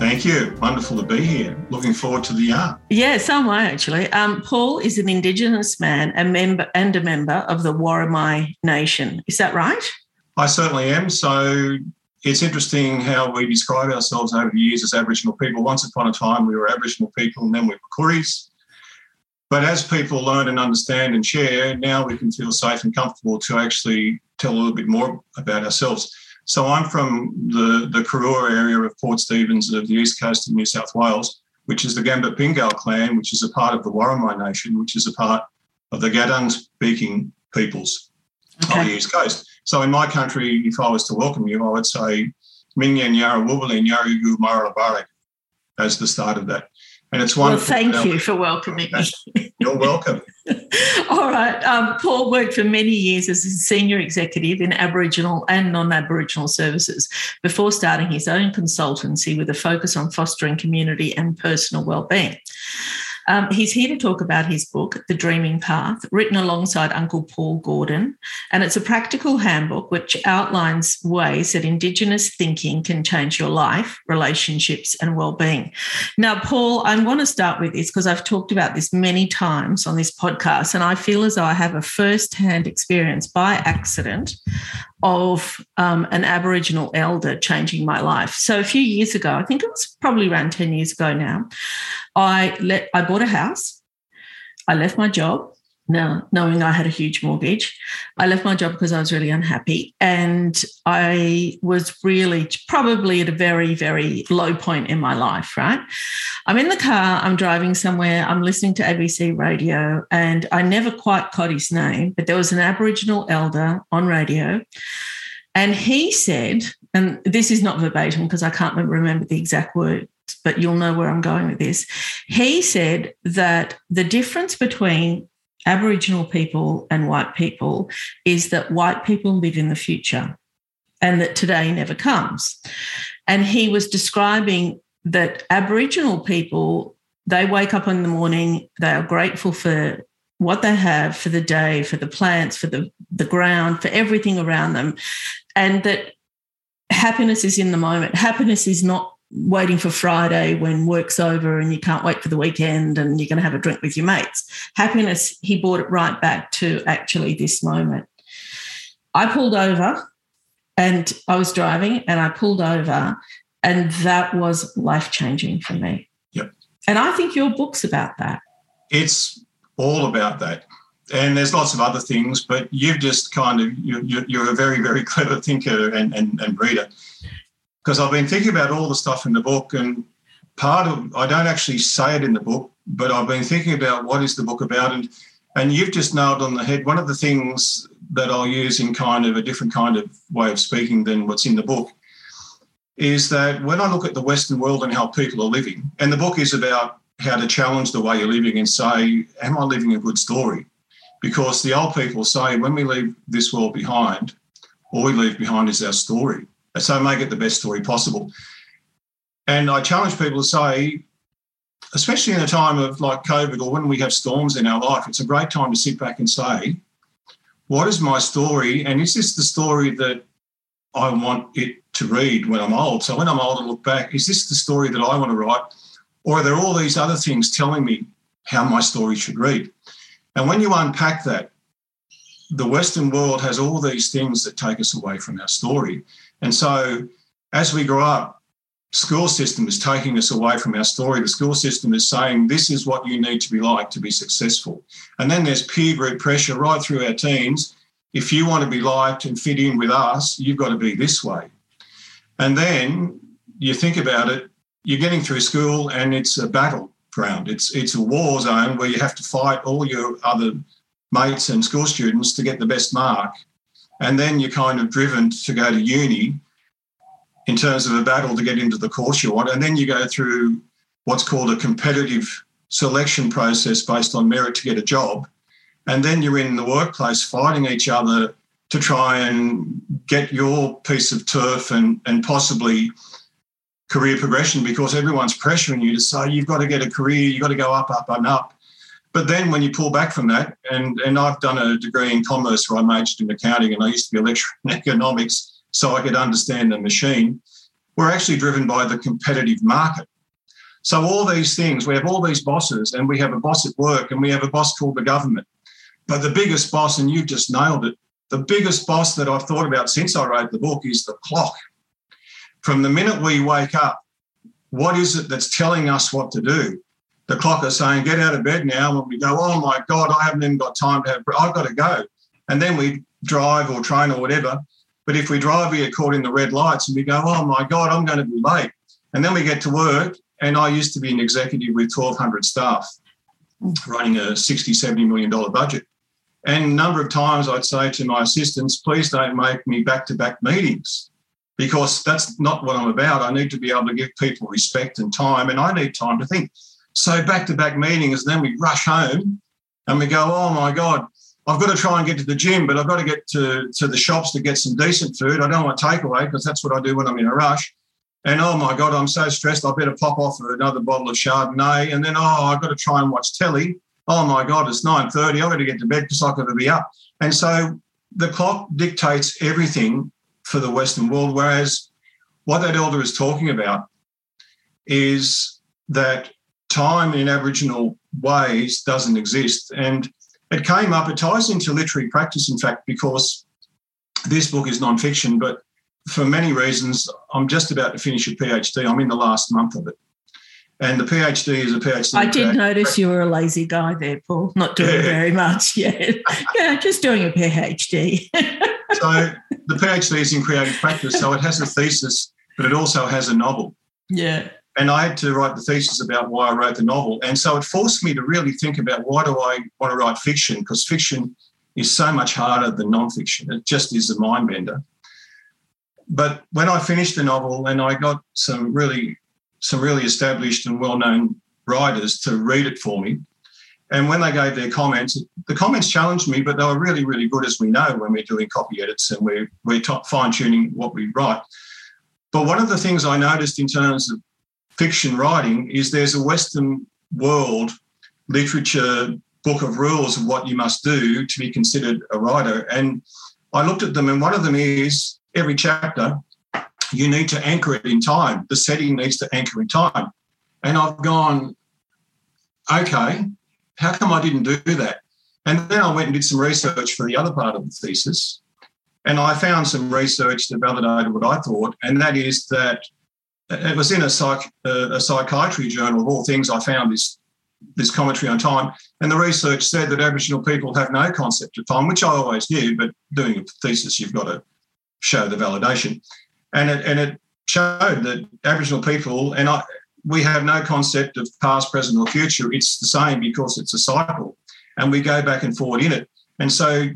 Thank you. Wonderful to be here. Looking forward to the yarn. Yeah, so am I actually. Um, Paul is an Indigenous man, a member and a member of the Worimi Nation. Is that right? I certainly am. So it's interesting how we describe ourselves over the years as Aboriginal people. Once upon a time, we were Aboriginal people, and then we were Kooris. But as people learn and understand and share, now we can feel safe and comfortable to actually tell a little bit more about ourselves. So I'm from the, the Karuah area of Port Stephens of the east coast of New South Wales, which is the Gamba Pingal clan, which is a part of the Worimi Nation, which is a part of the Gadang speaking peoples okay. of the east coast. So in my country, if I was to welcome you, I would say Minyan Yara Wubali Yarigu Maralabare as the start of that. And it's wonderful. Well, thank you for welcoming me. You're welcome. All right. Um, Paul worked for many years as a senior executive in Aboriginal and non Aboriginal services before starting his own consultancy with a focus on fostering community and personal well-being. Um, he's here to talk about his book, The Dreaming Path, written alongside Uncle Paul Gordon. And it's a practical handbook which outlines ways that Indigenous thinking can change your life, relationships, and well-being. Now, Paul, I want to start with this because I've talked about this many times on this podcast, and I feel as though I have a first-hand experience by accident of um, an Aboriginal elder changing my life. So a few years ago, I think it was probably around 10 years ago now, I let I bought a house. I left my job now knowing I had a huge mortgage. I left my job because I was really unhappy and I was really probably at a very, very low point in my life, right? I'm in the car, I'm driving somewhere, I'm listening to ABC radio, and I never quite caught his name, but there was an Aboriginal elder on radio. And he said, and this is not verbatim because I can't remember the exact word, but you'll know where I'm going with this. He said that the difference between Aboriginal people and white people is that white people live in the future and that today never comes. And he was describing that Aboriginal people, they wake up in the morning, they are grateful for what they have for the day, for the plants, for the, the ground, for everything around them. And that happiness is in the moment. Happiness is not waiting for Friday when work's over and you can't wait for the weekend and you're going to have a drink with your mates. Happiness, he brought it right back to actually this moment. I pulled over and I was driving and I pulled over, and that was life changing for me. Yep. And I think your book's about that. It's all about that. And there's lots of other things, but you've just kind of, you're, you're a very, very clever thinker and, and, and reader because I've been thinking about all the stuff in the book, and part of I don't actually say it in the book, but I've been thinking about what is the book about, and and you've just nailed on the head. One of the things that I'll use in kind of a different kind of way of speaking than what's in the book is that when I look at the Western world and how people are living, and the book is about how to challenge the way you're living and say, Am I living a good story? Because the old people say when we leave this world behind, all we leave behind is our story. So make it the best story possible. And I challenge people to say, especially in a time of like COVID or when we have storms in our life, it's a great time to sit back and say, what is my story? And is this the story that I want it to read when I'm old? So when I'm old and look back, is this the story that I want to write? Or are there all these other things telling me how my story should read? And when you unpack that, the Western world has all these things that take us away from our story. And so as we grow up, school system is taking us away from our story. The school system is saying this is what you need to be like to be successful. And then there's peer group pressure right through our teens. If you want to be liked and fit in with us, you've got to be this way. And then you think about it, you're getting through school and it's a battleground. It's it's a war zone where you have to fight all your other mates and school students to get the best mark. And then you're kind of driven to go to uni in terms of a battle to get into the course you want. And then you go through what's called a competitive selection process based on merit to get a job. And then you're in the workplace fighting each other to try and get your piece of turf and, and possibly career progression because everyone's pressuring you to say you've got to get a career, you've got to go up, up, and up. But then when you pull back from that, and, and I've done a degree in commerce where I majored in accounting and I used to be a lecturer in economics so I could understand the machine. We're actually driven by the competitive market. So all these things, we have all these bosses, and we have a boss at work, and we have a boss called the government. But the biggest boss, and you've just nailed it, the biggest boss that I've thought about since I wrote the book is the clock. From the minute we wake up, what is it that's telling us what to do? The clock is saying, get out of bed now. And we go, oh my God, I haven't even got time to have, I've got to go. And then we drive or train or whatever, but if we drive, we get caught in the red lights and we go, oh my God, I'm going to be late. And then we get to work. And I used to be an executive with 1,200 staff running a 60, 70 million dollar budget. And a number of times I'd say to my assistants, please don't make me back to back meetings because that's not what I'm about. I need to be able to give people respect and time, and I need time to think. So back to back meetings, and then we rush home and we go, oh my God, I've got to try and get to the gym, but I've got to get to, to the shops to get some decent food. I don't want takeaway because that's what I do when I'm in a rush. And oh my God, I'm so stressed. I better pop off another bottle of Chardonnay. And then, oh, I've got to try and watch telly. Oh my God, it's 9.30. I've got to get to bed because I've got to be up. And so the clock dictates everything for the Western world. Whereas what that elder is talking about is that time in Aboriginal ways doesn't exist. And it came up, it ties into literary practice, in fact, because this book is non-fiction, but for many reasons, I'm just about to finish a PhD. I'm in the last month of it. And the PhD is a PhD. I did notice you were a lazy guy there, Paul, not doing yeah. very much yet. yeah, just doing a PhD. so the PhD is in creative practice. So it has a thesis, but it also has a novel. Yeah. And I had to write the thesis about why I wrote the novel. And so it forced me to really think about why do I want to write fiction? Because fiction is so much harder than nonfiction. It just is a mind bender. But when I finished the novel and I got some really some really established and well-known writers to read it for me, and when they gave their comments, the comments challenged me, but they were really, really good, as we know, when we're doing copy edits and we're, we're fine tuning what we write. But one of the things I noticed in terms of fiction writing is there's a Western world literature book of rules of what you must do to be considered a writer. And I looked at them, and one of them is every chapter, you need to anchor it in time. The setting needs to anchor in time. And I've gone, okay, how come I didn't do that? And then I went and did some research for the other part of the thesis. And I found some research that validated what I thought, and that is that it was in a, psych, a psychiatry journal of all things. I found this this commentary on time, and the research said that Aboriginal people have no concept of time, which I always knew. But doing a thesis, you've got to show the validation, and it and it showed that Aboriginal people and I we have no concept of past, present, or future. It's the same because it's a cycle, and we go back and forward in it. And so,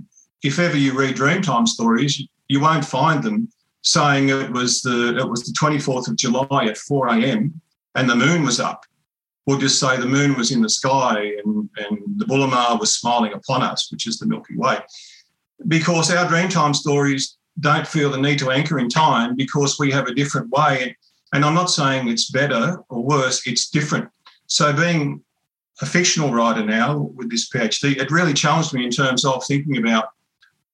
if ever you read Dreamtime stories, you won't find them saying it was the it was the 24th of July at 4 a.m. and the moon was up. We'll just say the moon was in the sky and, and the Bulimar was smiling upon us, which is the Milky Way. Because our Dreamtime stories don't feel the need to anchor in time because we have a different way. And I'm not saying it's better or worse, it's different. So being a fictional writer now with this PhD, it really challenged me in terms of thinking about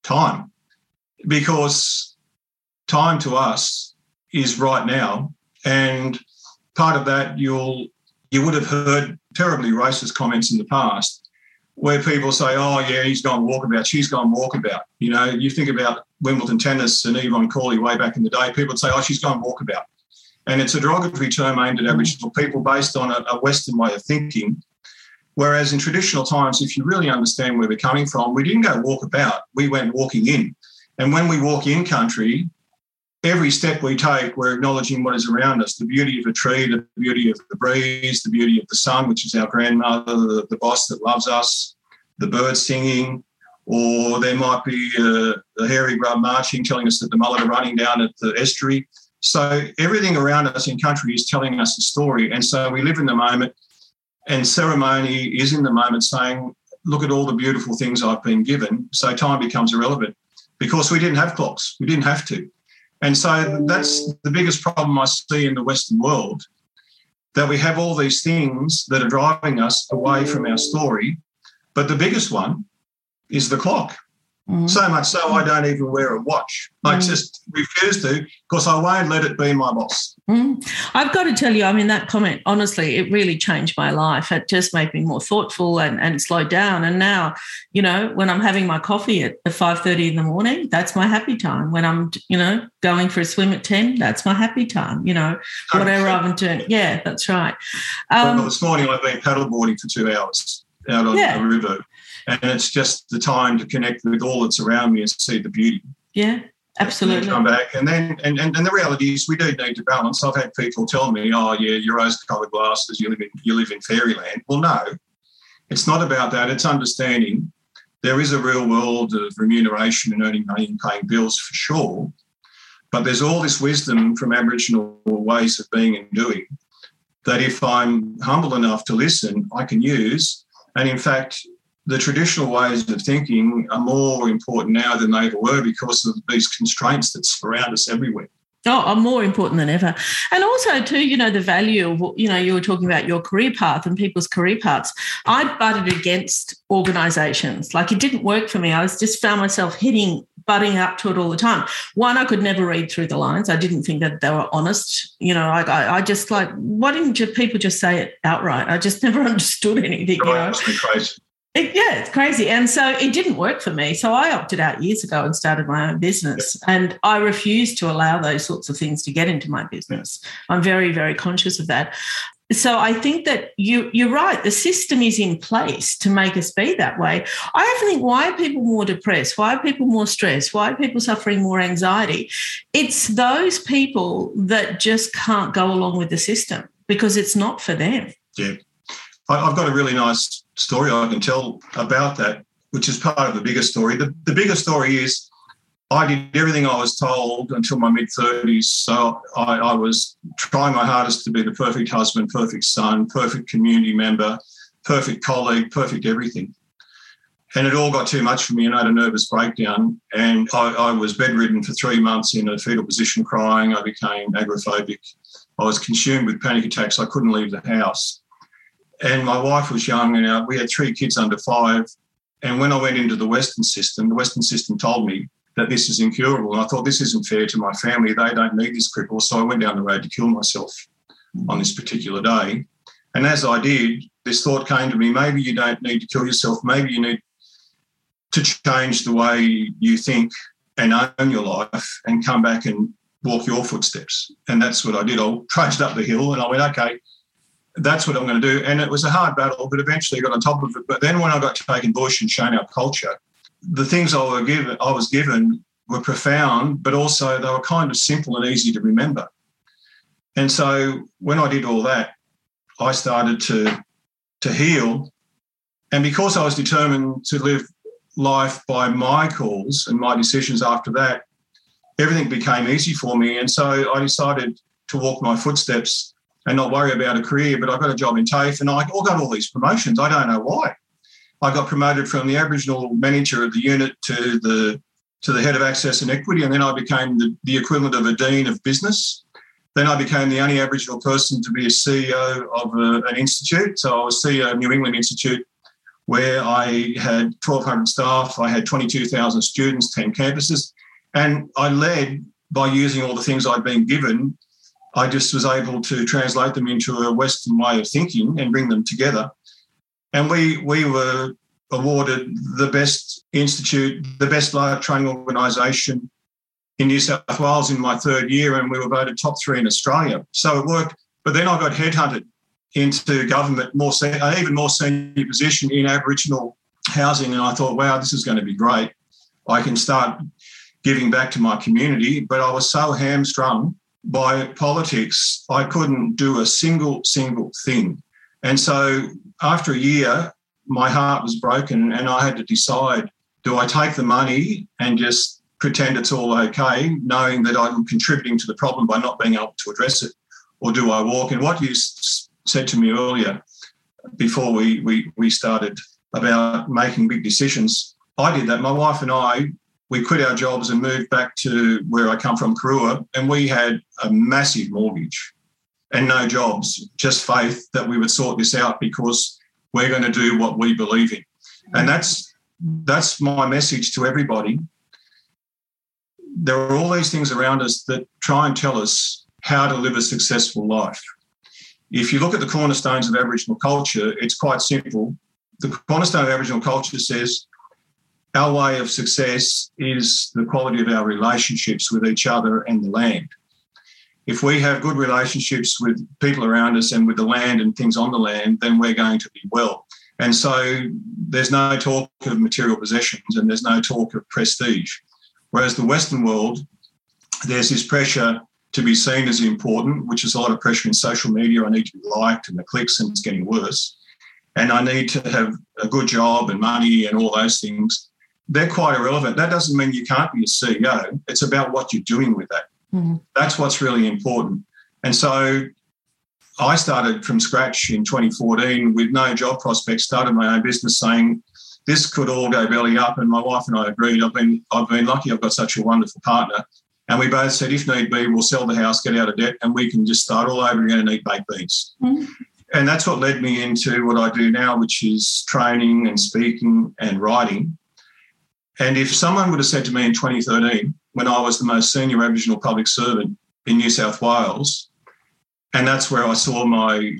time because time to us is right now. And part of that, you'll you would have heard terribly racist comments in the past where people say, oh, yeah, he's gone walkabout, she's gone walkabout. You know, you think about Wimbledon tennis and Evonne Cawley way back in the day, people would say, oh, she's gone walkabout. And it's a derogatory term aimed at mm. Aboriginal people based on a, a Western way of thinking. Whereas in traditional times, if you really understand where we're coming from, we didn't go walk about, we went walking in. And when we walk in country, every step we take, we're acknowledging what is around us the beauty of a tree, the beauty of the breeze, the beauty of the sun, which is our grandmother, the, the boss that loves us, the birds singing, or there might be uh, a, a hairy grub marching telling us that the mullet are running down at the estuary. So everything around us in country is telling us a story. And so we live in the moment, and ceremony is in the moment saying, look at all the beautiful things I've been given. So time becomes irrelevant because we didn't have clocks. We didn't have to. And so that's the biggest problem I see in the Western world that we have all these things that are driving us away from our story. But the biggest one is the clock. Mm. So much so I don't even wear a watch. I mm. just refuse to because I won't let it be my boss. Mm. I've got to tell you, I mean, that comment, honestly, it really changed my life. It just made me more thoughtful and, and slowed down. And now, you know, when I'm having my coffee at 5.30 in the morning, that's my happy time. When I'm, you know, going for a swim at 10, that's my happy time, you know, whatever I'm doing. Yeah, that's right. Um, well, this morning I've been paddleboarding for two hours out on yeah. the river and it's just the time to connect with all that's around me and see the beauty. Yeah, absolutely. come back, and then and, and and the reality is we do need to balance. I've had people tell me, "Oh, yeah, your rose-coloured glasses. You live in you live in fairyland." Well, no, it's not about that. It's understanding there is a real world of remuneration and earning money and paying bills for sure. But there's all this wisdom from Aboriginal ways of being and doing that if I'm humble enough to listen, I can use. And in fact, the traditional ways of thinking are more important now than they ever were because of these constraints that surround us everywhere. Oh, are more important than ever. And also, too, you know, the value of, you know, you were talking about your career path and people's career paths. I butted against organizations. Like it didn't work for me. I was just found myself hitting, butting up to it all the time. One, I could never read through the lines. I didn't think that they were honest. You know, I, I, I just like, why didn't people just say it outright? I just never understood anything. You know? It, yeah, it's crazy. And so it didn't work for me. So I opted out years ago and started my own business. And I refuse to allow those sorts of things to get into my business. I'm very, very conscious of that. So I think that you you're right. The system is in place to make us be that way. I often think, why are people more depressed? Why are people more stressed? Why are people suffering more anxiety? It's those people that just can't go along with the system because it's not for them. Yeah. I've got a really nice story I can tell about that, which is part of the bigger story. The, the bigger story is I did everything I was told until my mid 30s. So I, I, was trying my hardest to be the perfect husband, perfect son, perfect community member, perfect colleague, perfect everything. And it all got too much for me and I had a nervous breakdown. And I, I was bedridden for three months in a fetal position crying. I became agoraphobic. I was consumed with panic attacks. I couldn't leave the house. And my wife was young, and we had three kids under five. And when I went into the Western system, the Western system told me that this is incurable. And I thought, this isn't fair to my family. They don't need this cripple. So I went down the road to kill myself on this particular day. And as I did, this thought came to me maybe you don't need to kill yourself. Maybe you need to change the way you think and own your life and come back and walk your footsteps. And that's what I did. I trudged up the hill and I went, okay, that's what I'm going to do. And it was a hard battle, but eventually I got on top of it. But then when I got taken bush and shown our culture, the things I were given, I was given were profound, but also they were kind of simple and easy to remember. And so when I did all that, I started to to heal. And because I was determined to live life by my calls and my decisions after that, everything became easy for me. And so I decided to walk my footsteps and not worry about a career. But I got a job in TAFE and I got all these promotions. I don't know why. I got promoted from the Aboriginal manager of the unit to the to the head of access and equity, and then I became the, the equivalent of a dean of business. Then I became the only Aboriginal person to be a CEO of a, an institute. So I was CEO of New England Institute, where I had 1,200 staff, I had 22,000 students, 10 campuses, and I led by using all the things I'd been given I just was able to translate them into a Western way of thinking and bring them together. And we we were awarded the best institute, the best life training organisation in New South Wales in my third year, and we were voted top three in Australia. So it worked. But then I got headhunted into government, more an even more senior position in Aboriginal housing, and I thought, wow, this is going to be great. I can start giving back to my community. But I was so hamstrung by politics, I couldn't do a single, single thing. And so after a year, my heart was broken and I had to decide do I take the money and just pretend it's all okay, knowing that I'm contributing to the problem by not being able to address it, or do I walk? And what you said to me earlier before we, we, we started about making big decisions, I did that. My wife and I, we quit our jobs and moved back to where I come from, Karuah, and we had a massive mortgage and no jobs, just faith that we would sort this out because we're going to do what we believe in. And that's that's my message to everybody. There are all these things around us that try and tell us how to live a successful life. If you look at the cornerstones of Aboriginal culture, it's quite simple. The cornerstone of Aboriginal culture says our way of success is the quality of our relationships with each other and the land. If we have good relationships with people around us and with the land and things on the land, then we're going to be well. And so there's no talk of material possessions and there's no talk of prestige. Whereas the Western world, there's this pressure to be seen as important, which is a lot of pressure in social media. I need to be liked and the clicks, and it's getting worse. And I need to have a good job and money and all those things. They're quite irrelevant. That doesn't mean you can't be a CEO. It's about what you're doing with that. Mm-hmm. That's what's really important. And so I started from scratch in 2014 with no job prospects, started my own business saying this could all go belly up. And my wife and I agreed. I've been I've been lucky. I've got such a wonderful partner. And we both said, if need be, we'll sell the house, get out of debt, and we can just start all over again and eat baked beans. Mm-hmm. And that's what led me into what I do now, which is training and speaking and writing. And if someone would have said to me in 2013, when I was the most senior Aboriginal public servant in New South Wales, and that's where I saw my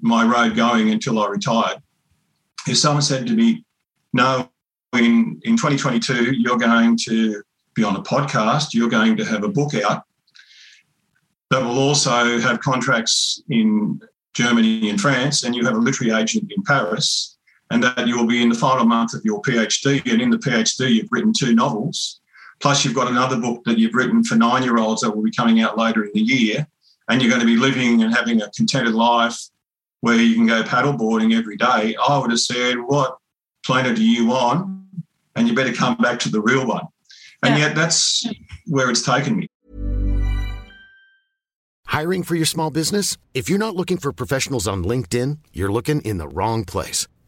my road going until I retired. If someone said to me, "No, in in 2022 you're going to be on a podcast, you're going to have a book out that will also have contracts in Germany and France, and you have a literary agent in Paris, and that you will be in the final month of your PhD, and in the PhD you've written two novels." Plus, you've got another book that you've written for nine year olds that will be coming out later in the year. And you're going to be living and having a contented life where you can go paddleboarding every day. I would have said, What planet are you on? And you better come back to the real one. And yeah. yet, that's where it's taken me. Hiring for your small business? If you're not looking for professionals on LinkedIn, you're looking in the wrong place.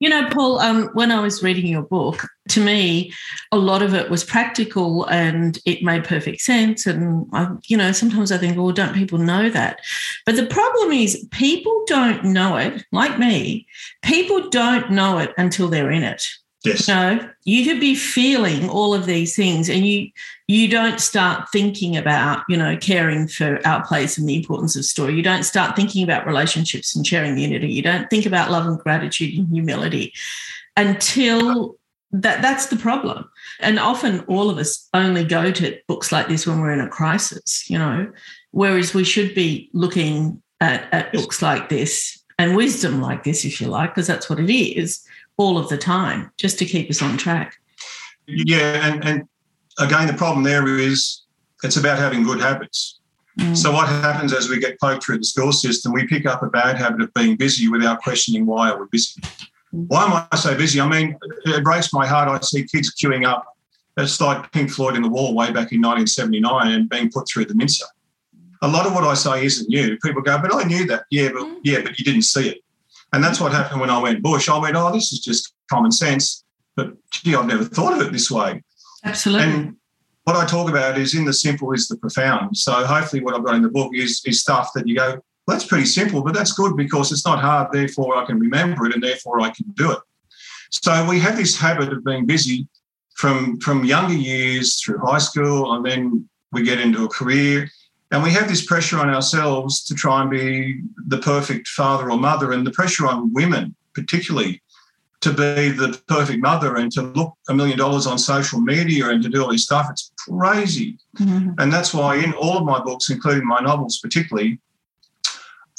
You know, Paul, um, when I was reading your book, to me, a lot of it was practical and it made perfect sense. And, I, you know, sometimes I think, well, don't people know that? But the problem is, people don't know it, like me, people don't know it until they're in it. Yes. You know, you could be feeling all of these things and you you don't start thinking about, you know, caring for our place and the importance of story. You don't start thinking about relationships and sharing unity. You don't think about love and gratitude and humility until that that's the problem. And often all of us only go to books like this when we're in a crisis, you know, whereas we should be looking at, at books like this and wisdom like this, if you like, because that's what it is all of the time just to keep us on track. Yeah, and, and again, the problem there is it's about having good habits. Mm. So what happens as we get poked through the school system, we pick up a bad habit of being busy without questioning why are we busy. Mm. Why am I so busy? I mean, it breaks my heart. I see kids queuing up. It's like Pink Floyd in the Wall way back in 1979 and being put through the mincer. A lot of what I say isn't new. People go, but I knew that. Yeah, but mm. yeah, but you didn't see it. And that's what happened when I went bush. I went, oh, this is just common sense. But gee, I've never thought of it this way. Absolutely. And what I talk about is in the simple is the profound. So hopefully what I've got in the book is, is stuff that you go, well, that's pretty simple, but that's good because it's not hard. Therefore, I can remember it and therefore I can do it. So we have this habit of being busy from, from younger years through high school and then we get into a career and we have this pressure on ourselves to try and be the perfect father or mother and the pressure on women particularly to be the perfect mother and to look a million dollars on social media and to do all this stuff. It's crazy. Mm-hmm. And that's why in all of my books, including my novels particularly,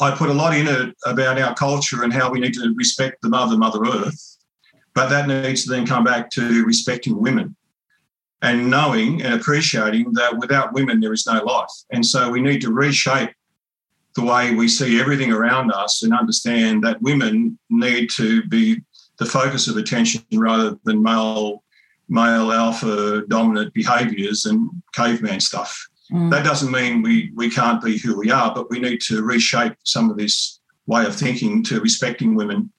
I put a lot in it about our culture and how we need to respect the mother, Mother Earth. But that needs to then come back to respecting women and knowing and appreciating that without women, there is no life. And so we need to reshape the way we see everything around us and understand that women need to be the focus of attention rather than male male alpha dominant behaviors and caveman stuff. Mm. That doesn't mean we we can't be who we are, but we need to reshape some of this way of thinking to respecting women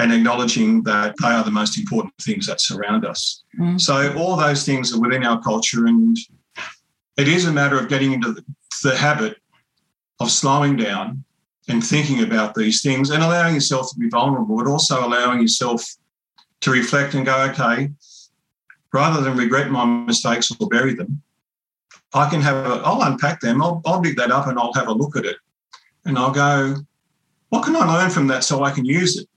and acknowledging that they are the most important things that surround us. Mm. So all those things are within our culture and it is a matter of getting into the, the habit of slowing down and thinking about these things and allowing yourself to be vulnerable, but also allowing yourself to reflect and go, okay, rather than regret my mistakes or bury them, I can have a, I'll unpack them, I'll, I'll dig that up and I'll have a look at it. And I'll go, what can I learn from that so I can use it?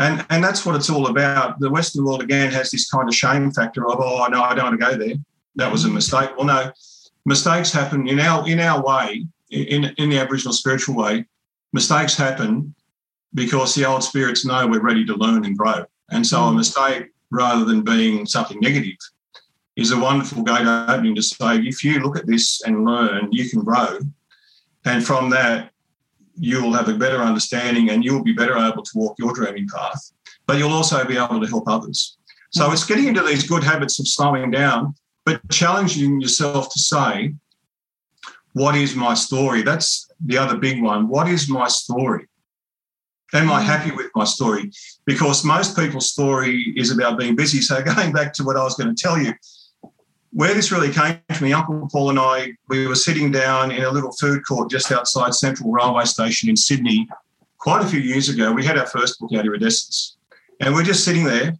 And, and that's what it's all about. The Western world, again, has this kind of shame factor of, oh, no, I don't want to go there. That was a mistake. Well, no, mistakes happen in our, in our way, in, in the Aboriginal spiritual way, mistakes happen because the old spirits know we're ready to learn and grow. And so a mm. mistake, rather than being something negative, is a wonderful gate opening to say, if you look at this and learn, you can grow. And from that, you'll have a better understanding and you'll be better able to walk your dreaming path. But you'll also be able to help others. So mm. it's getting into these good habits of slowing down, but challenging yourself to say, what is my story? That's the other big one. What is my story? Am I mm. happy with my story? Because most people's story is about being busy. So going back to what I was going to tell you, where this really came to me, Uncle Paul and I, we were sitting down in a little food court just outside Central Railway Station in Sydney quite a few years ago. We had our first book out, Iridescence. And we're just sitting there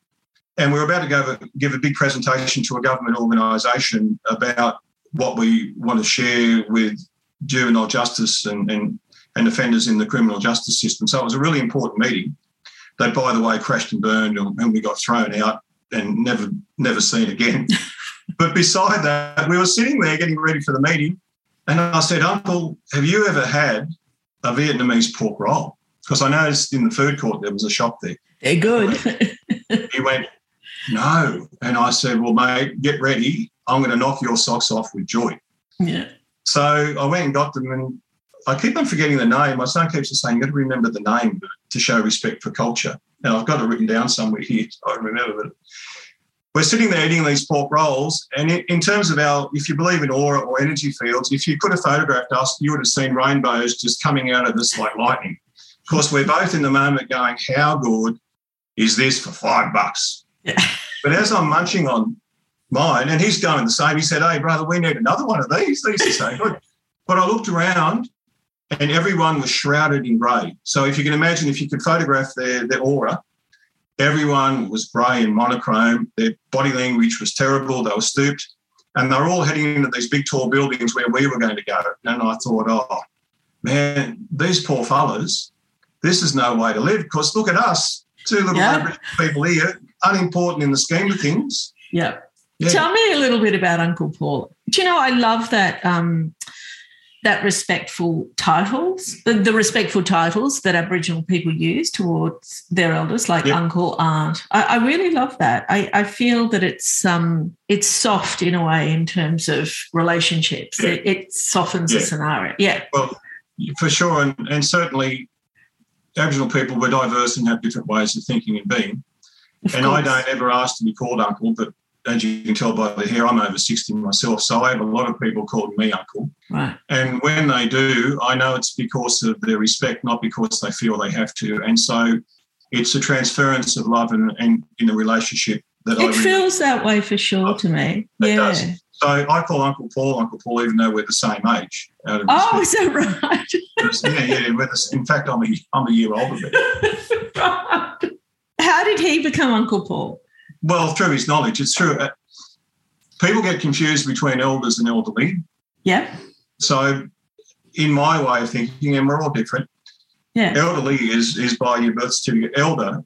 and we we're about to go give a big presentation to a government organisation about what we want to share with juvenile justice and, and, and offenders in the criminal justice system. So it was a really important meeting. They, by the way, crashed and burned and we got thrown out and never never seen again. but beside that, we were sitting there getting ready for the meeting. And I said, Uncle, have you ever had a Vietnamese pork roll? Because I noticed in the food court there was a shop there. They're good. he went, No. And I said, Well, mate, get ready. I'm going to knock your socks off with joy. Yeah. So I went and got them, and I keep on forgetting the name. My son keeps on saying, "You've got to remember the name to show respect for culture." Now I've got it written down somewhere here. I remember it. We're sitting there eating these pork rolls, and in terms of our, if you believe in aura or energy fields, if you could have photographed us, you would have seen rainbows just coming out of this like lightning. Of course, we're both in the moment going, "How good is this for five bucks?" Yeah. But as I'm munching on mine, and he's going the same. He said, "Hey, brother, we need another one of these. These are so good." But I looked around, and everyone was shrouded in grey. So if you can imagine, if you could photograph their their aura, everyone was grey and monochrome. Their body language was terrible. They were stooped, and they were all heading into these big tall buildings where we were going to go. And I thought, oh man, these poor fellas, this is no way to live. Because look at us, two little yeah. people here, unimportant in the scheme of things. Yeah. Yeah. Tell me a little bit about Uncle Paul. Do you know, I love that. Um, that respectful titles, the, respectful titles that Aboriginal people use towards their elders, like Yep. uncle, aunt. I, I really love that. I, I feel that it's um it's soft in a way in terms of relationships. Yeah. It, it softens the scenario. Yeah. Well, for sure, and, and certainly Aboriginal people were diverse and have different ways of thinking and being. of and I don't ever ask to be called uncle, but as you can tell by the hair, I'm over 60 myself. So I have a lot of people calling me uncle. Right. And when they do, I know it's because of their respect, not because they feel they have to. And so it's a transference of love and, and in the relationship that I It really feels that way for sure to me. It Yeah. does. So I call Uncle Paul Uncle Paul, even though we're the same age. Out of Oh, is that right? yeah, yeah. The, in fact, I'm a, I'm a year older than him. right. How did he become Uncle Paul? Well, through his knowledge, it's true. Uh, people get confused between elders and elderly. Yeah. So, in my way of thinking, and we're all different, Yeah. elderly is is by your birth certificate. Elder,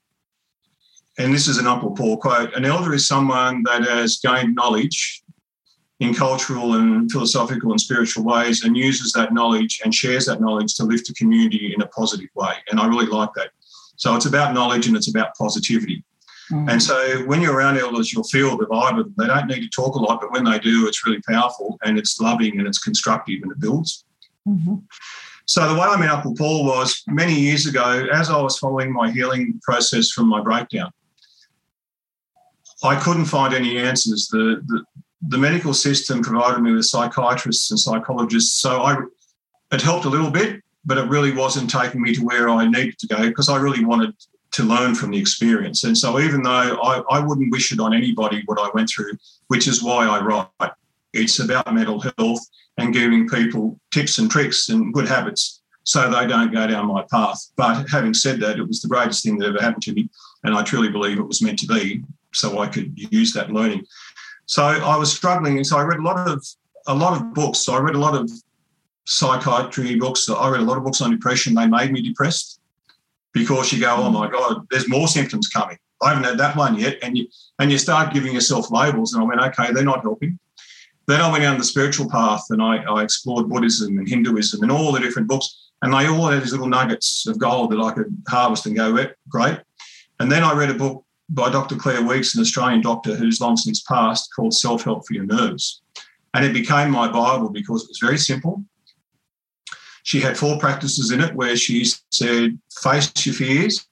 and this is an Uncle Paul quote: "An elder is someone that has gained knowledge in cultural and philosophical and spiritual ways, and uses that knowledge and shares that knowledge to lift the community in a positive way." And I really like that. So it's about knowledge and it's about positivity. Mm. And so when you're around elders, you'll feel the vibe of them. They don't need to talk a lot, but when they do, it's really powerful and it's loving and it's constructive and it builds. Mhm. So the way I met Uncle Paul was many years ago, as I was following my healing process from my breakdown, I couldn't find any answers. The, the, the medical system provided me with psychiatrists and psychologists. So I, it helped a little bit, but it really wasn't taking me to where I needed to go because I really wanted to learn from the experience. And so even though I, I wouldn't wish it on anybody what I went through, which is why I write, it's about mental health and giving people tips and tricks and good habits so they don't go down my path. But having said that, it was the greatest thing that ever happened to me. And I truly believe it was meant to be so I could use that learning. So I was struggling. And so I read a lot of a lot of books. So I read a lot of psychiatry books. I read a lot of books on depression. They made me depressed because you go, oh my God, there's more symptoms coming. I haven't had that one yet. And you and you start giving yourself labels. And I went, okay, they're not helping. Then I went down the spiritual path and I, I explored Buddhism and Hinduism and all the different books. And they all had these little nuggets of gold that I could harvest and go, "Eh, great. And then I read a book by Dr. Claire Weekes, an Australian doctor who's long since passed, called Self Help for Your Nerves. And it became my Bible because it was very simple. She had four practices in it where she said, face your fears,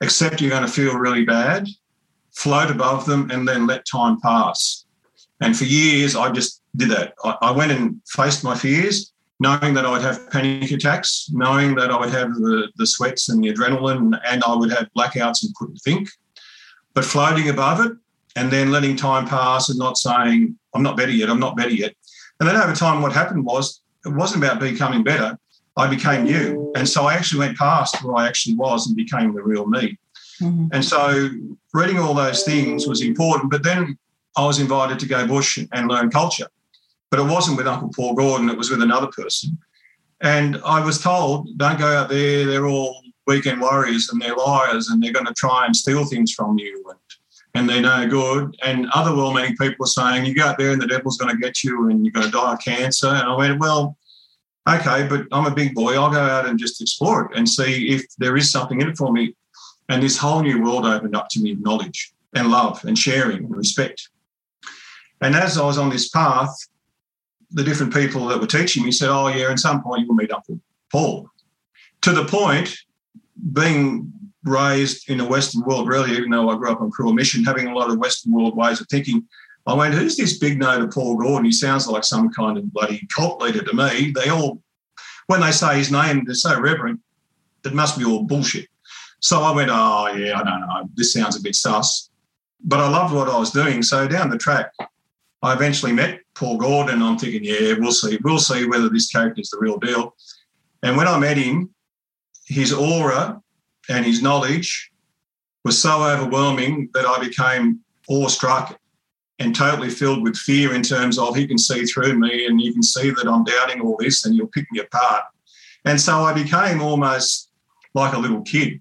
accept you're going to feel really bad, float above them, and then let time pass. And for years, I just did that. I, I went and faced my fears, knowing that I would have panic attacks, knowing that I would have the, the sweats and the adrenaline, and I would have blackouts and couldn't think. But floating above it and then letting time pass and not saying, I'm not better yet, I'm not better yet. And then over time, what happened was it wasn't about becoming better. I became you. And so I actually went past who I actually was and became the real me. Mhm. And so reading all those things was important. But then I was invited to go bush and learn culture. But it wasn't with Uncle Paul Gordon, it was with another person. And I was told, don't go out there, they're all weekend warriors and they're liars and they're going to try and steal things from you and, and they're no good. And other well meaning people are saying, you go out there and the devil's going to get you and you're going to die of cancer. And I went, well, okay, but I'm a big boy. I'll go out and just explore it and see if there is something in it for me. And this whole new world opened up to me of knowledge and love and sharing and respect. And as I was on this path, the different people that were teaching me said, Oh, yeah, at some point you'll meet Uncle Paul. To the point, being raised in a Western world, really, even though I grew up on Karuah Mission, having a lot of Western world ways of thinking, I went, Who's this big note of Paul Gordon? He sounds like some kind of bloody cult leader to me. They all, when they say his name, they're so reverent, it must be all bullshit. So I went, Oh, yeah, I don't know. This sounds a bit sus. But I loved what I was doing. So down the track, I eventually met Paul Gordon. I'm thinking, yeah, we'll see. We'll see whether this character is the real deal. And when I met him, his aura and his knowledge was so overwhelming that I became awestruck and totally filled with fear in terms of he can see through me and you can see that I'm doubting all this and you'll pick me apart. And so I became almost like a little kid.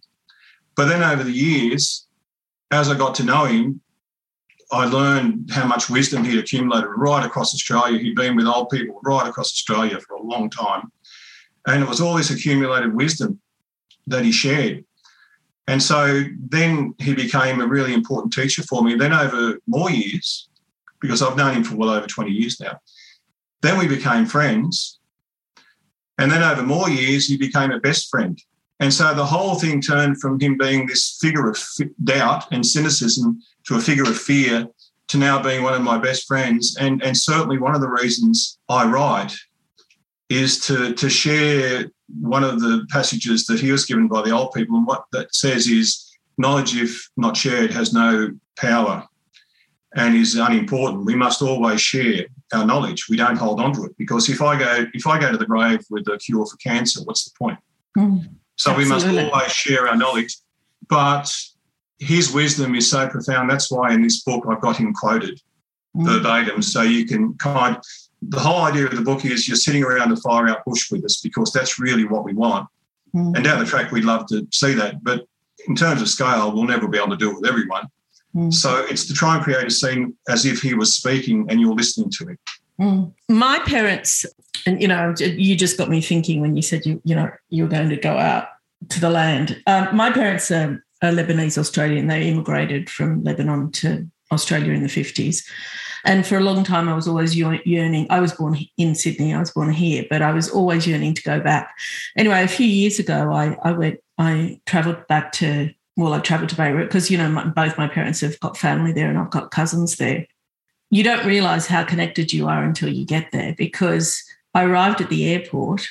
But then over the years, as I got to know him, I learned how much wisdom he'd accumulated right across Australia. He'd been with old people right across Australia for a long time. And it was all this accumulated wisdom that he shared. And so then he became a really important teacher for me. Then, over more years, because I've known him for well over 20 years now, then we became friends. And then, over more years, he became a best friend. And so the whole thing turned from him being this figure of doubt and cynicism to a figure of fear to now being one of my best friends. And, and certainly one of the reasons I write is to, to share one of the passages that he was given by the old people. And what that says is knowledge, if not shared, has no power and is unimportant. We must always share our knowledge. We don't hold on to it because if I go if I go to the grave with a cure for cancer, what's the point? Mm, so absolutely. we must always share our knowledge. But his wisdom is so profound. That's why in this book I've got him quoted mm. verbatim, so you can kind. The whole idea of the book is you're sitting around the fire out bush with us because that's really what we want. Mm. And down the track, we'd love to see that. But in terms of scale, we'll never be able to do it with everyone. Mm. So it's to try and create a scene as if he was speaking and you're listening to him. Mm. My parents, and you know, you just got me thinking when you said you, you know, you were going to go out to the land. Um, my parents are, are Lebanese Australian. They immigrated from Lebanon to Australia in the 50s. And for a long time, I was always yearning. I was born in Sydney. I was born here, but I was always yearning to go back. Anyway, a few years ago, I, I went. I travelled back to well, I've travelled to Beirut because, you know, my, both my parents have got family there and I've got cousins there. You don't realize how connected you are until you get there because I arrived at the airport.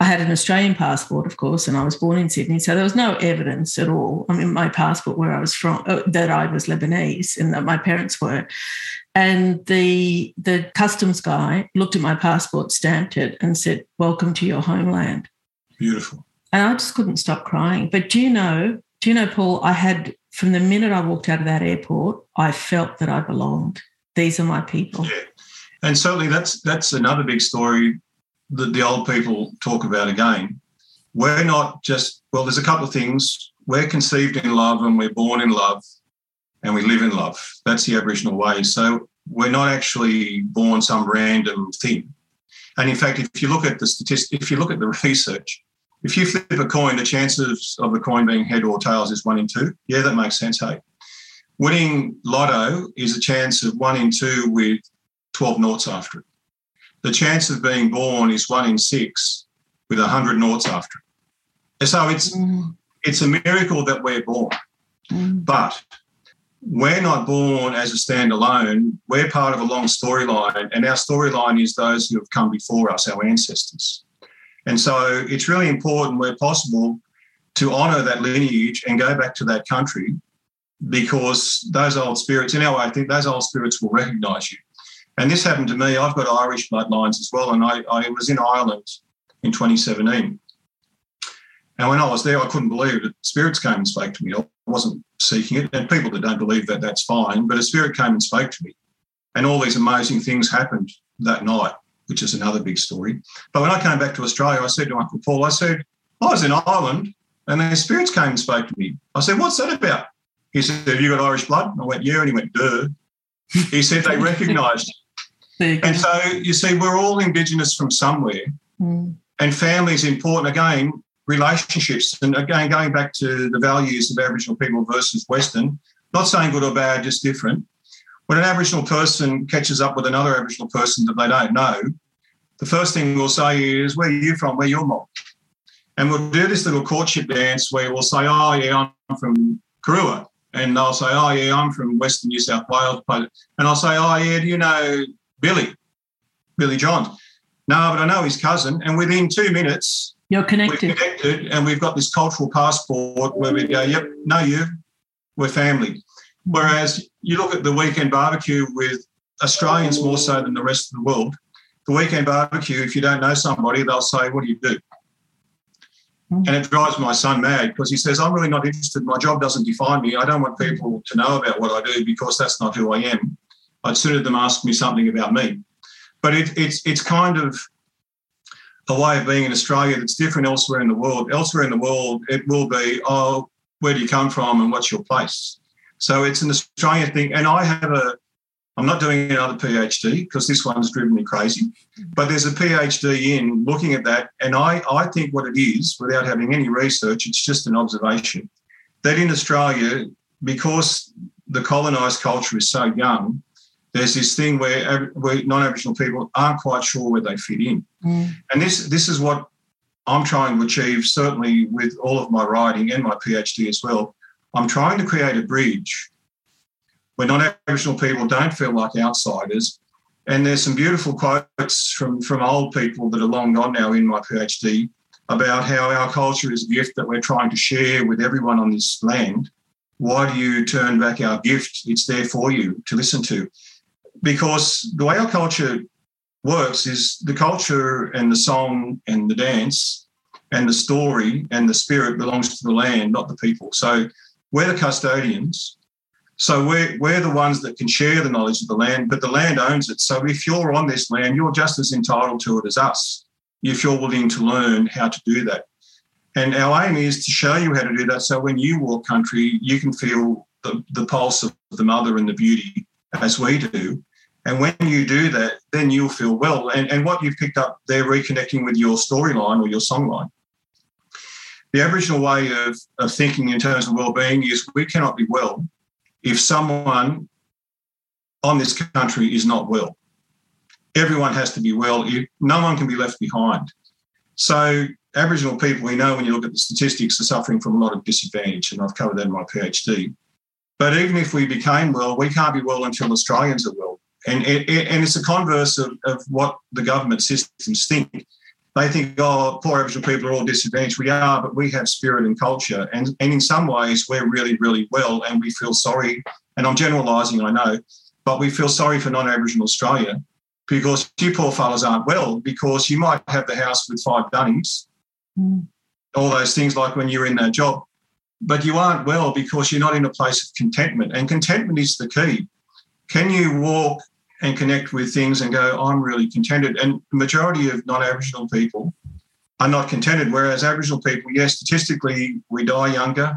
I had an Australian passport, of course, and I was born in Sydney. So there was no evidence at all. I mean, my passport where I was from, uh, that I was Lebanese and that my parents were. And the, the customs guy looked at my passport, stamped it, and said, Welcome to your homeland. Beautiful. And I just couldn't stop crying. But do you know, do you know, Paul, I had, from the minute I walked out of that airport, I felt that I belonged. These are my people. Yeah. And certainly that's that's another big story that the old people talk about again. We're not just, well, there's a couple of things. We're conceived in love and we're born in love and we live in love. That's the Aboriginal way. So we're not actually born some random thing. And in fact, if you look at the statistics, if you look at the research, if you flip a coin, the chances of the coin being head or tails is one in two. Yeah, that makes sense. Hey, winning lotto is a chance of one in two with 12 noughts after it. The chance of being born is one in six with 100 noughts after it. So it's, mm. it's a miracle that we're born. Mm. But we're not born as a standalone. We're part of a long storyline, and our storyline is those who have come before us, our ancestors. And so it's really important where possible to honour that lineage and go back to that country because those old spirits, in our way, I think those old spirits will recognise you. And this happened to me. I've got Irish bloodlines as well. And I, I was in Ireland in 2017. And when I was there, I couldn't believe it. Spirits came and spoke to me. I wasn't seeking it. And people that don't believe that, that's fine. But a spirit came and spoke to me. And all these amazing things happened that night which is another big story. But when I came back to Australia, I said to Uncle Paul, I said, I was in Ireland and the spirits came and spoke to me. I said, What's that about? He said, Have you got Irish blood? And I went, Yeah. And he went, Duh. He said they recognised. and so you see, we're all Indigenous from somewhere. Mm. And family is important. Again, relationships. And again, going back to the values of Aboriginal people versus Western, not saying good or bad, just different when an Aboriginal person catches up with another Aboriginal person that they don't know, the first thing we'll say is, Where are you from? Where your mom? And we'll do this little courtship dance where we'll say, Oh, yeah, I'm from Karuah. And they'll say, Oh, yeah, I'm from Western New South Wales. And I'll say, Oh, yeah, do you know Billy? Billy Johns? No, but I know his cousin. And within two minutes, you're connected. We're connected, and we've got this cultural passport where we go, Yep, know you, we're family. Whereas you look at the weekend barbecue with Australians more so than the rest of the world. The weekend barbecue, if you don't know somebody, they'll say, What do you do? Mm. And it drives my son mad because he says, I'm really not interested. My job doesn't define me. I don't want people to know about what I do because that's not who I am. I'd sooner them ask me something about me. But it, it's it's kind of a way of being in Australia that's different elsewhere in the world. Elsewhere in the world, it will be, oh, where do you come from and what's your place? So it's an Australian thing. And I have a, I'm not doing another PhD because this one's driven me crazy, but there's a PhD in looking at that. And I, I think what it is, without having any research, it's just an observation that in Australia, because the colonised culture is so young, there's this thing where, where non-Aboriginal people aren't quite sure where they fit in. Mm. And this, this is what I'm trying to achieve, certainly with all of my writing and my PhD as well. I'm trying to create a bridge where non-Aboriginal people don't feel like outsiders. And there's some beautiful quotes from, from old people that are long gone now in my PhD about how our culture is a gift that we're trying to share with everyone on this land. Why do you turn back our gift? It's there for you to listen to. Because the way our culture works is the culture and the song and the dance and the story and the spirit belongs to the land, not the people. So we're the custodians. So we're, we're the ones that can share the knowledge of the land, but the land owns it. So if you're on this land, you're just as entitled to it as us if you're willing to learn how to do that. And our aim is to show you how to do that so when you walk country, you can feel the, the pulse of the mother and the beauty as we do. And when you do that, then you'll feel well. And, and what you've picked up there, reconnecting with your storyline or your songline. The Aboriginal way of, of thinking in terms of well-being is we cannot be well if someone on this country is not well. Everyone has to be well. No one can be left behind. So Aboriginal people, we know when you look at the statistics, are suffering from a lot of disadvantage, and I've covered that in my PhD. But even if we became well, we can't be well until Australians are well. And, and it's a converse of, of what the government systems think. They think, oh, poor Aboriginal people are all disadvantaged. We are, but we have spirit and culture. And, and in some ways, we're really, really well, and we feel sorry. And I'm generalising, I know, but we feel sorry for non Aboriginal Australia because you poor fellas aren't well because you might have the house with five dunnies, mm. all those things like when you're in that job, but you aren't well because you're not in a place of contentment. And contentment is the key. Can you walk and connect with things and go, I'm really contented? And the majority of non Aboriginal people are not contented, whereas Aboriginal people, yes, statistically, we die younger.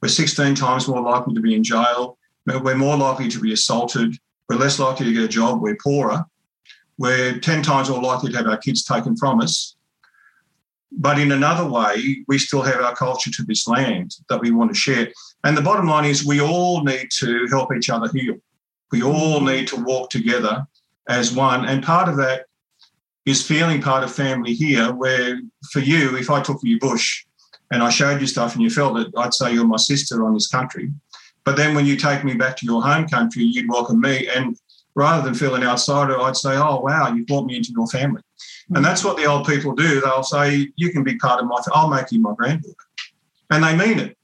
We're 16 times more likely to be in jail. We're more likely to be assaulted. We're less likely to get a job. We're poorer. We're 10 times more likely to have our kids taken from us. But in another way, we still have our culture to this land that we want to share. And the bottom line is we all need to help each other heal. We all need to walk together as one. And part of that is feeling part of family here, where for you, if I took you bush and I showed you stuff and you felt it, I'd say you're my sister on this country. But then when you take me back to your home country, you'd welcome me. And rather than feel an outsider, I'd say, oh, wow, you've brought me into your family. Mm-hmm. And that's what the old people do. They'll say, you can be part of my, I'll make you my granddaughter. And they mean it.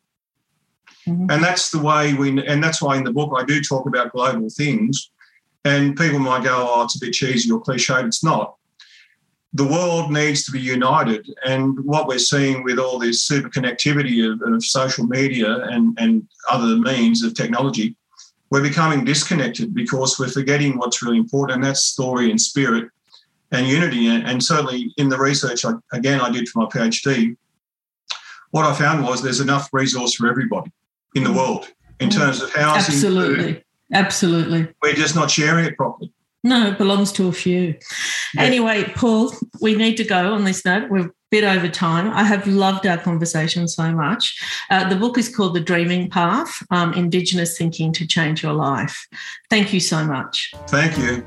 Mm-hmm. And that's the way we, and that's why in the book I do talk about global things. And people might go, oh, it's a bit cheesy or cliched. It's not. The world needs to be united. And what we're seeing with all this super connectivity of, of social media and, and other means of technology we're becoming disconnected because we're forgetting what's really important, and that's story and spirit and unity. And, certainly in the research, I, again, I did for my PhD, what I found was there's enough resource for everybody in the world in mm. terms of housing. Absolutely. Food. Absolutely. We're just not sharing it properly. No, it belongs to a few. Yeah. Anyway, Paul, we need to go on this note. We're a bit over time. I have loved our conversation so much. Uh, the book is called The Dreaming Path um, Indigenous Thinking to Change Your Life. Thank you so much. Thank you.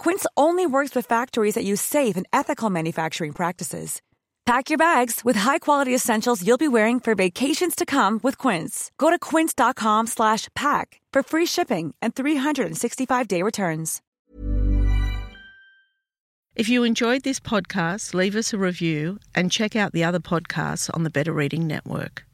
Quince only works with factories that use safe and ethical manufacturing practices. Pack your bags with high-quality essentials you'll be wearing for vacations to come with Quince. Go to quince.com/pack for free shipping and 365-day returns. If you enjoyed this podcast, leave us a review and check out the other podcasts on the Better Reading Network.